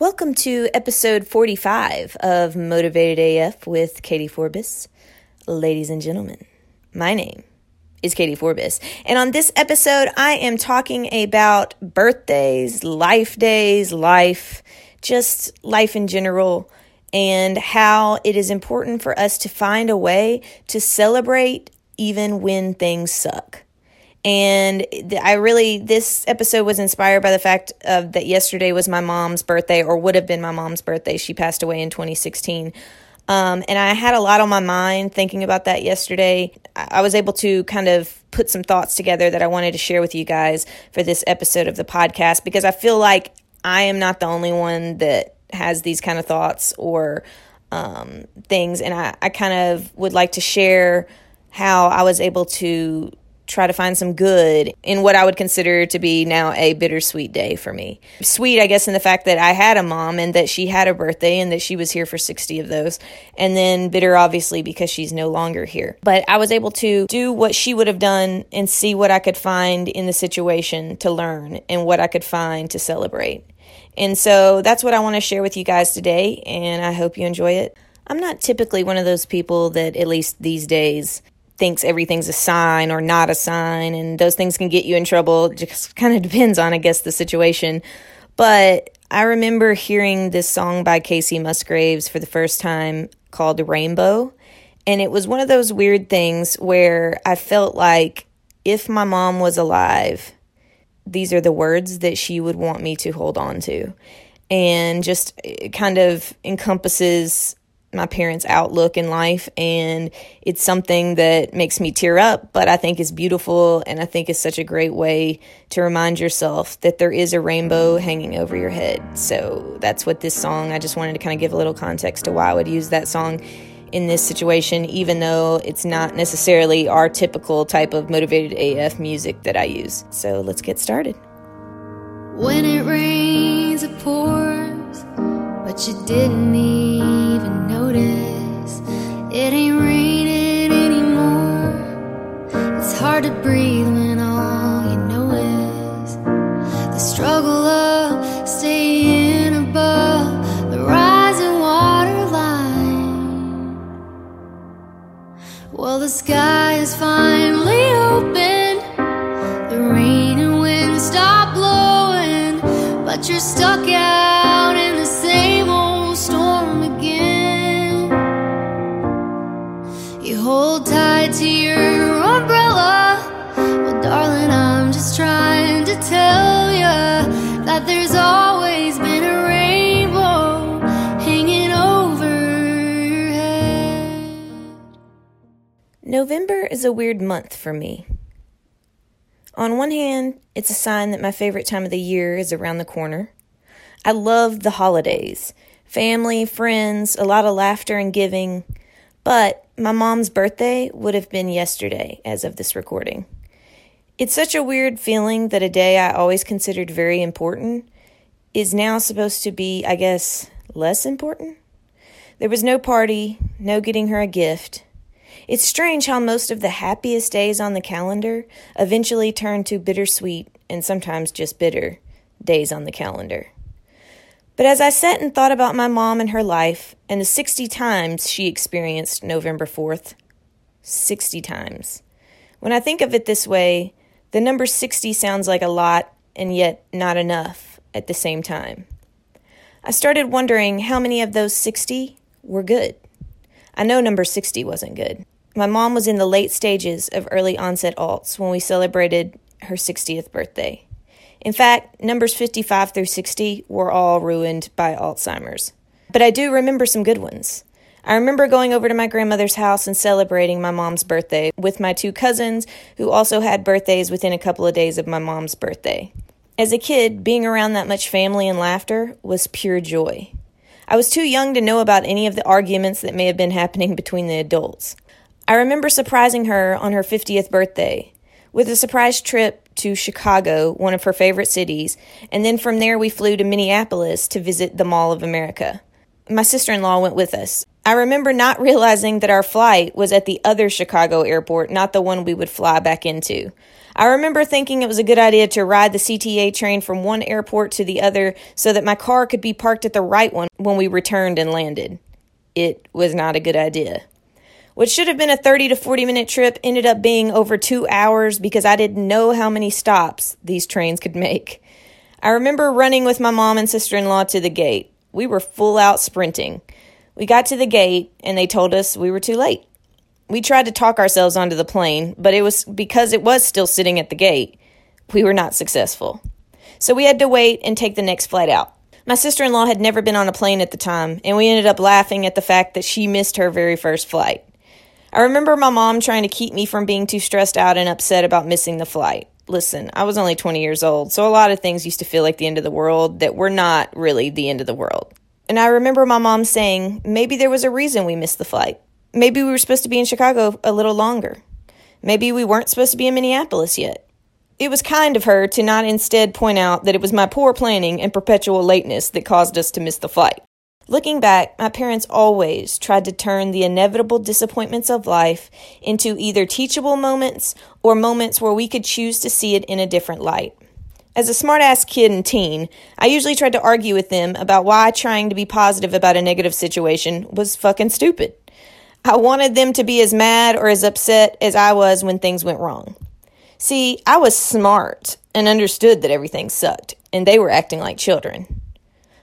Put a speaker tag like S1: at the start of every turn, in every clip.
S1: Welcome to episode 45 of Motivated AF with Katee Forbis. Ladies and gentlemen, my name is Katee Forbis. And on this episode, I am talking about birthdays, life days, life, just life in general, and how it is important for us to find a way to celebrate even when things suck. And I really, this episode was inspired by the fact of that yesterday was my mom's birthday, or would have been my mom's birthday. She passed away in 2016. Um, and I had a lot on my mind thinking about that yesterday. I was able to kind of put some thoughts together that I wanted to share with you guys for this episode of the podcast because I feel like I am not the only one that has these kind of thoughts or um, things. And I, I kind of would like to share how I was able to try to find some good in what I would consider to be now a bittersweet day for me. Sweet, I guess, in the fact that I had a mom and that she had a birthday and that she was here for 60 of those. And then bitter, obviously, because she's no longer here. But I was able to do what she would have done and see what I could find in the situation to learn and what I could find to celebrate. And so that's what I want to share with you guys today, and I hope you enjoy it. I'm not typically one of those people that, at least these days, thinks everything's a sign or not a sign, and those things can get you in trouble. It just kind of depends on, I guess, the situation. But I remember hearing this song by Kacey Musgraves for the first time called Rainbow. And it was one of those weird things where I felt like if my mom was alive, these are the words that she would want me to hold on to. And just kind of encompasses my parents' outlook in life, and it's something that makes me tear up, but I think is beautiful, and I think is such a great way to remind yourself that there is a rainbow hanging over your head. So that's what this song, I just wanted to kind of give a little context to why I would use that song in this situation, even though it's not necessarily our typical type of motivated AF music that I use. So let's get started.
S2: When it rains, it pours, but you didn't even notice it ain't raining anymore. It's hard to breathe when
S1: November is a weird month for me. On one hand, it's a sign that my favorite time of the year is around the corner. I love the holidays family, friends, a lot of laughter and giving. But my mom's birthday would have been yesterday as of this recording. It's such a weird feeling that a day I always considered very important is now supposed to be, I guess, less important. There was no party, no getting her a gift. It's strange how most of the happiest days on the calendar eventually turn to bittersweet and sometimes just bitter days on the calendar. But as I sat and thought about my mom and her life and the 60 times she experienced November 4th, 60 times. When I think of it this way, the number 60 sounds like a lot and yet not enough at the same time. I started wondering how many of those 60 were good. I know number 60 wasn't good. My mom was in the late stages of early onset alts when we celebrated her 60th birthday. In fact, numbers 55 through 60 were all ruined by Alzheimer's. But I do remember some good ones. I remember going over to my grandmother's house and celebrating my mom's birthday with my two cousins, who also had birthdays within a couple of days of my mom's birthday. As a kid, being around that much family and laughter was pure joy. I was too young to know about any of the arguments that may have been happening between the adults. I remember surprising her on her 50th birthday with a surprise trip to Chicago, one of her favorite cities, and then from there we flew to Minneapolis to visit the Mall of America. My sister in law went with us. I remember not realizing that our flight was at the other Chicago airport, not the one we would fly back into. I remember thinking it was a good idea to ride the CTA train from one airport to the other so that my car could be parked at the right one when we returned and landed. It was not a good idea. What should have been a 30 to 40 minute trip ended up being over two hours because I didn't know how many stops these trains could make. I remember running with my mom and sister in law to the gate. We were full out sprinting. We got to the gate and they told us we were too late. We tried to talk ourselves onto the plane, but it was because it was still sitting at the gate. We were not successful. So we had to wait and take the next flight out. My sister in law had never been on a plane at the time, and we ended up laughing at the fact that she missed her very first flight. I remember my mom trying to keep me from being too stressed out and upset about missing the flight. Listen, I was only 20 years old, so a lot of things used to feel like the end of the world that were not really the end of the world. And I remember my mom saying maybe there was a reason we missed the flight. Maybe we were supposed to be in Chicago a little longer. Maybe we weren't supposed to be in Minneapolis yet. It was kind of her to not instead point out that it was my poor planning and perpetual lateness that caused us to miss the flight. Looking back, my parents always tried to turn the inevitable disappointments of life into either teachable moments or moments where we could choose to see it in a different light. As a smartass kid and teen, I usually tried to argue with them about why trying to be positive about a negative situation was fucking stupid. I wanted them to be as mad or as upset as I was when things went wrong. See, I was smart and understood that everything sucked, and they were acting like children.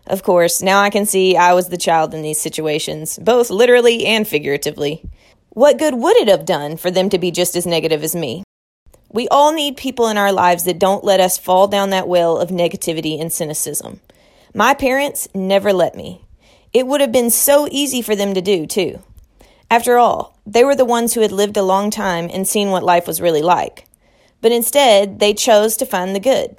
S1: Of course, now I can see I was the child in these situations, both literally and figuratively. What good would it have done for them to be just as negative as me? We all need people in our lives that don't let us fall down that well of negativity and cynicism. My parents never let me. It would have been so easy for them to do, too. After all, they were the ones who had lived a long time and seen what life was really like. But instead, they chose to find the good.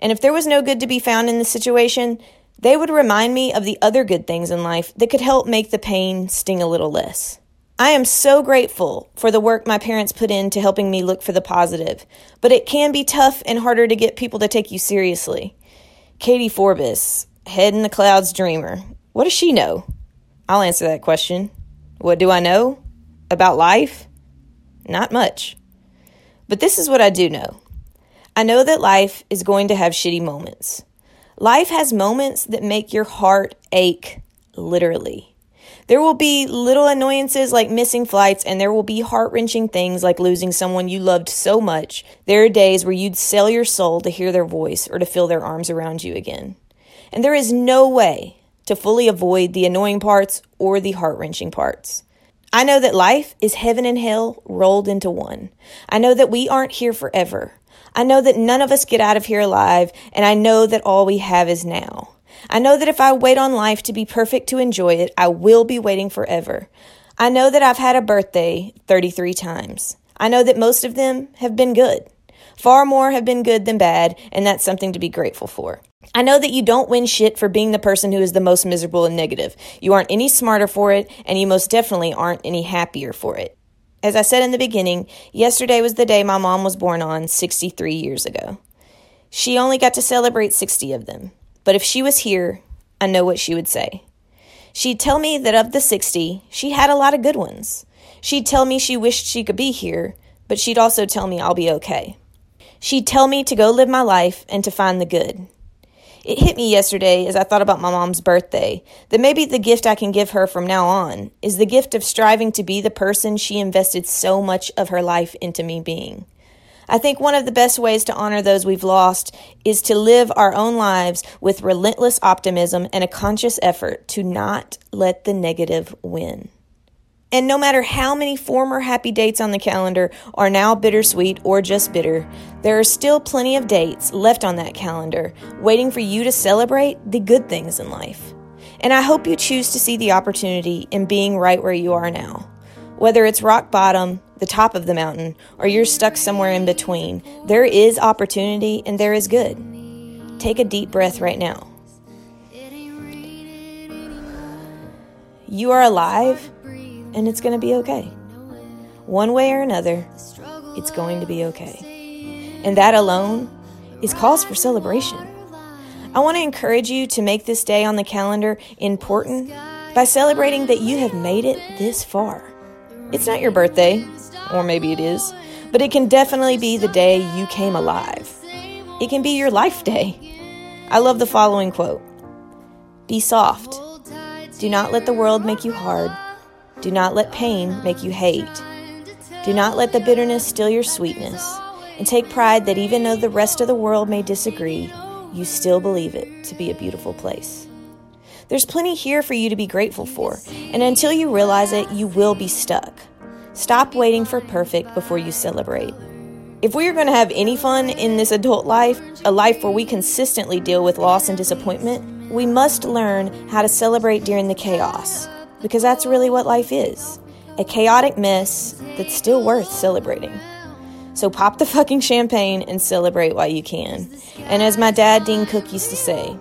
S1: And if there was no good to be found in the situation, they would remind me of the other good things in life that could help make the pain sting a little less. I am so grateful for the work my parents put into helping me look for the positive, but it can be tough and harder to get people to take you seriously. Katee Forbis, head in the clouds dreamer. What does she know? I'll answer that question. What do I know? About life? Not much. But this is what I do know I know that life is going to have shitty moments. Life has moments that make your heart ache, literally. There will be little annoyances like missing flights, and there will be heart wrenching things like losing someone you loved so much. There are days where you'd sell your soul to hear their voice or to feel their arms around you again. And there is no way to fully avoid the annoying parts or the heart wrenching parts. I know that life is heaven and hell rolled into one. I know that we aren't here forever. I know that none of us get out of here alive, and I know that all we have is now. I know that if I wait on life to be perfect to enjoy it, I will be waiting forever. I know that I've had a birthday 33 times. I know that most of them have been good. Far more have been good than bad, and that's something to be grateful for. I know that you don't win shit for being the person who is the most miserable and negative. You aren't any smarter for it, and you most definitely aren't any happier for it. As I said in the beginning, yesterday was the day my mom was born on 63 years ago. She only got to celebrate 60 of them. But if she was here, I know what she would say. She'd tell me that of the 60, she had a lot of good ones. She'd tell me she wished she could be here, but she'd also tell me I'll be okay. She'd tell me to go live my life and to find the good. It hit me yesterday as I thought about my mom's birthday that maybe the gift I can give her from now on is the gift of striving to be the person she invested so much of her life into me being. I think one of the best ways to honor those we've lost is to live our own lives with relentless optimism and a conscious effort to not let the negative win. And no matter how many former happy dates on the calendar are now bittersweet or just bitter, there are still plenty of dates left on that calendar waiting for you to celebrate the good things in life. And I hope you choose to see the opportunity in being right where you are now. Whether it's rock bottom, the top of the mountain, or you're stuck somewhere in between, there is opportunity and there is good. Take a deep breath right now. You are alive, and it's going to be okay. One way or another, it's going to be okay. And that alone is cause for celebration. I want to encourage you to make this day on the calendar important by celebrating that you have made it this far. It's not your birthday, or maybe it is, but it can definitely be the day you came alive. It can be your life day. I love the following quote Be soft. Do not let the world make you hard. Do not let pain make you hate. Do not let the bitterness steal your sweetness. And take pride that even though the rest of the world may disagree, you still believe it to be a beautiful place. There's plenty here for you to be grateful for, and until you realize it, you will be stuck. Stop waiting for perfect before you celebrate. If we are going to have any fun in this adult life, a life where we consistently deal with loss and disappointment, we must learn how to celebrate during the chaos, because that's really what life is a chaotic mess that's still worth celebrating. So pop the fucking champagne and celebrate while you can. And as my dad, Dean Cook, used to say,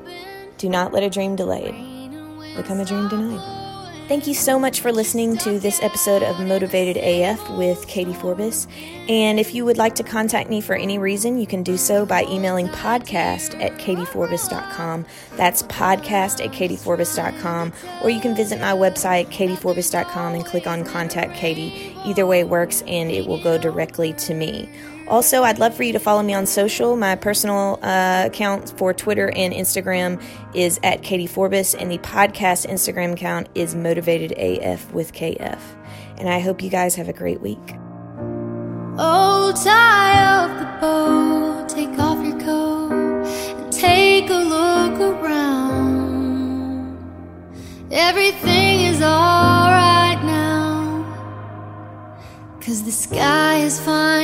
S1: do not let a dream delayed become a dream denied. Thank you so much for listening to this episode of Motivated AF with Katee Forbis. And if you would like to contact me for any reason, you can do so by emailing podcast at kateeforbis.com. That's podcast at kateeforbis.com. Or you can visit my website, kateeforbis.com, and click on Contact Katee. Either way works, and it will go directly to me. Also, I'd love for you to follow me on social. My personal uh, account for Twitter and Instagram is at Katee Forbis, and the podcast Instagram account is Motivated AF with KF. And I hope you guys have a great week.
S2: Oh, tie up the boat, take off your coat, and take a look around. Everything is alright now, cause the sky is fine.